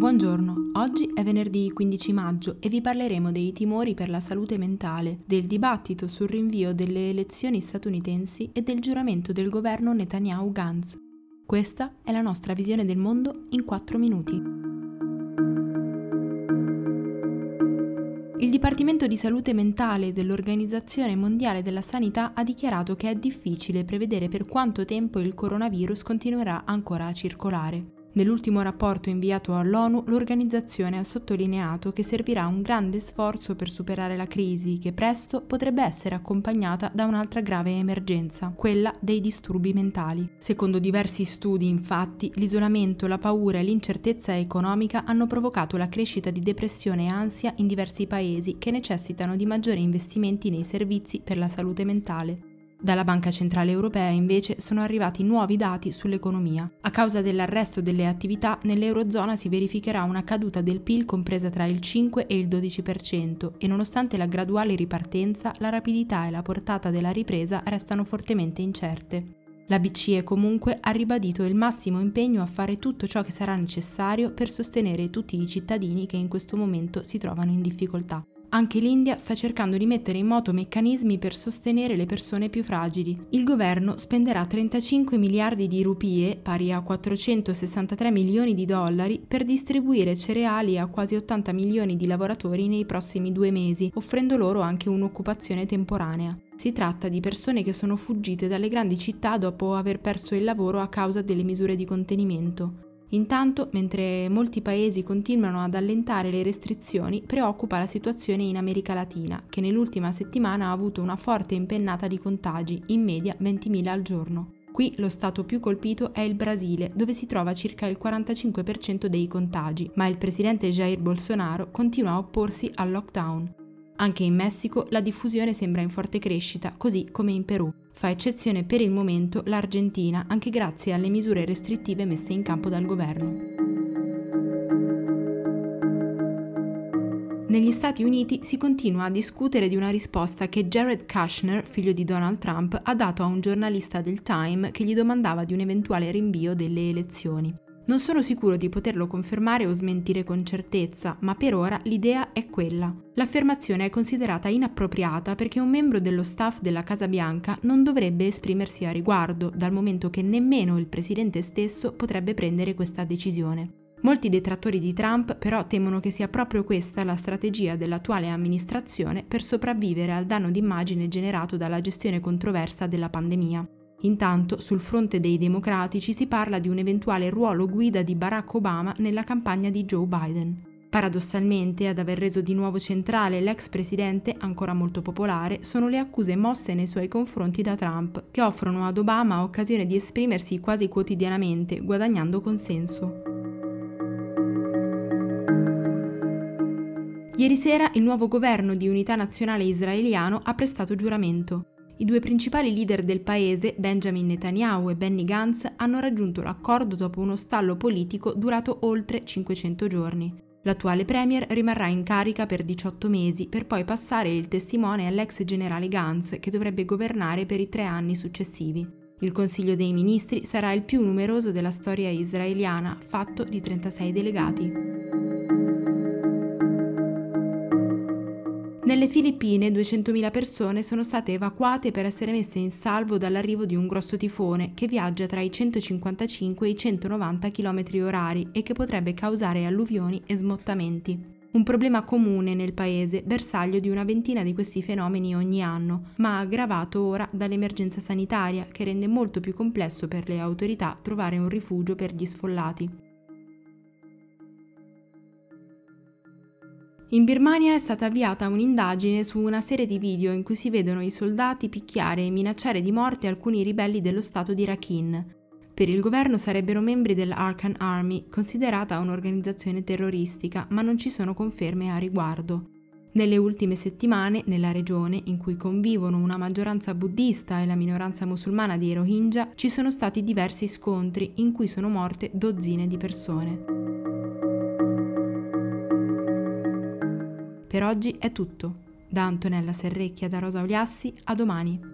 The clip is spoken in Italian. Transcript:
Buongiorno, oggi è venerdì 15 maggio e vi parleremo dei timori per la salute mentale, del dibattito sul rinvio delle elezioni statunitensi e del giuramento del governo Netanyahu-Gantz. Questa è la nostra visione del mondo in 4 minuti. Il Dipartimento di Salute Mentale dell'Organizzazione Mondiale della Sanità ha dichiarato che è difficile prevedere per quanto tempo il coronavirus continuerà ancora a circolare. Nell'ultimo rapporto inviato all'ONU, l'organizzazione ha sottolineato che servirà un grande sforzo per superare la crisi, che presto potrebbe essere accompagnata da un'altra grave emergenza, quella dei disturbi mentali. Secondo diversi studi, infatti, l'isolamento, la paura e l'incertezza economica hanno provocato la crescita di depressione e ansia in diversi paesi che necessitano di maggiori investimenti nei servizi per la salute mentale. Dalla Banca Centrale Europea invece sono arrivati nuovi dati sull'economia. A causa dell'arresto delle attività, nell'Eurozona si verificherà una caduta del PIL compresa tra il 5 e il 12% e nonostante la graduale ripartenza, la rapidità e la portata della ripresa restano fortemente incerte. La BCE comunque ha ribadito il massimo impegno a fare tutto ciò che sarà necessario per sostenere tutti i cittadini che in questo momento si trovano in difficoltà. Anche l'India sta cercando di mettere in moto meccanismi per sostenere le persone più fragili. Il governo spenderà 35 miliardi di rupie, pari a 463 milioni di dollari, per distribuire cereali a quasi 80 milioni di lavoratori nei prossimi due mesi, offrendo loro anche un'occupazione temporanea. Si tratta di persone che sono fuggite dalle grandi città dopo aver perso il lavoro a causa delle misure di contenimento. Intanto, mentre molti paesi continuano ad allentare le restrizioni, preoccupa la situazione in America Latina, che nell'ultima settimana ha avuto una forte impennata di contagi, in media 20.000 al giorno. Qui lo stato più colpito è il Brasile, dove si trova circa il 45% dei contagi, ma il presidente Jair Bolsonaro continua a opporsi al lockdown. Anche in Messico la diffusione sembra in forte crescita, così come in Perù. Fa eccezione per il momento l'Argentina, anche grazie alle misure restrittive messe in campo dal governo. Negli Stati Uniti si continua a discutere di una risposta che Jared Kushner, figlio di Donald Trump, ha dato a un giornalista del Time che gli domandava di un eventuale rinvio delle elezioni. Non sono sicuro di poterlo confermare o smentire con certezza, ma per ora l'idea è quella. L'affermazione è considerata inappropriata perché un membro dello staff della Casa Bianca non dovrebbe esprimersi a riguardo, dal momento che nemmeno il presidente stesso potrebbe prendere questa decisione. Molti detrattori di Trump però temono che sia proprio questa la strategia dell'attuale amministrazione per sopravvivere al danno d'immagine generato dalla gestione controversa della pandemia. Intanto, sul fronte dei democratici si parla di un eventuale ruolo guida di Barack Obama nella campagna di Joe Biden. Paradossalmente, ad aver reso di nuovo centrale l'ex presidente, ancora molto popolare, sono le accuse mosse nei suoi confronti da Trump, che offrono ad Obama occasione di esprimersi quasi quotidianamente, guadagnando consenso. Ieri sera il nuovo governo di unità nazionale israeliano ha prestato giuramento. I due principali leader del paese, Benjamin Netanyahu e Benny Gantz, hanno raggiunto l'accordo dopo uno stallo politico durato oltre 500 giorni. L'attuale premier rimarrà in carica per 18 mesi per poi passare il testimone all'ex generale Gantz che dovrebbe governare per i tre anni successivi. Il Consiglio dei Ministri sarà il più numeroso della storia israeliana, fatto di 36 delegati. Nelle Filippine 200.000 persone sono state evacuate per essere messe in salvo dall'arrivo di un grosso tifone che viaggia tra i 155 e i 190 km orari e che potrebbe causare alluvioni e smottamenti. Un problema comune nel paese, bersaglio di una ventina di questi fenomeni ogni anno, ma aggravato ora dall'emergenza sanitaria che rende molto più complesso per le autorità trovare un rifugio per gli sfollati. In Birmania è stata avviata un'indagine su una serie di video in cui si vedono i soldati picchiare e minacciare di morte alcuni ribelli dello stato di Rakhine. Per il governo sarebbero membri dell'Arkan Army, considerata un'organizzazione terroristica, ma non ci sono conferme a riguardo. Nelle ultime settimane, nella regione, in cui convivono una maggioranza buddista e la minoranza musulmana di Rohingya, ci sono stati diversi scontri in cui sono morte dozzine di persone. Per oggi è tutto. Da Antonella Serrecchia da Rosa Oliassi, a domani.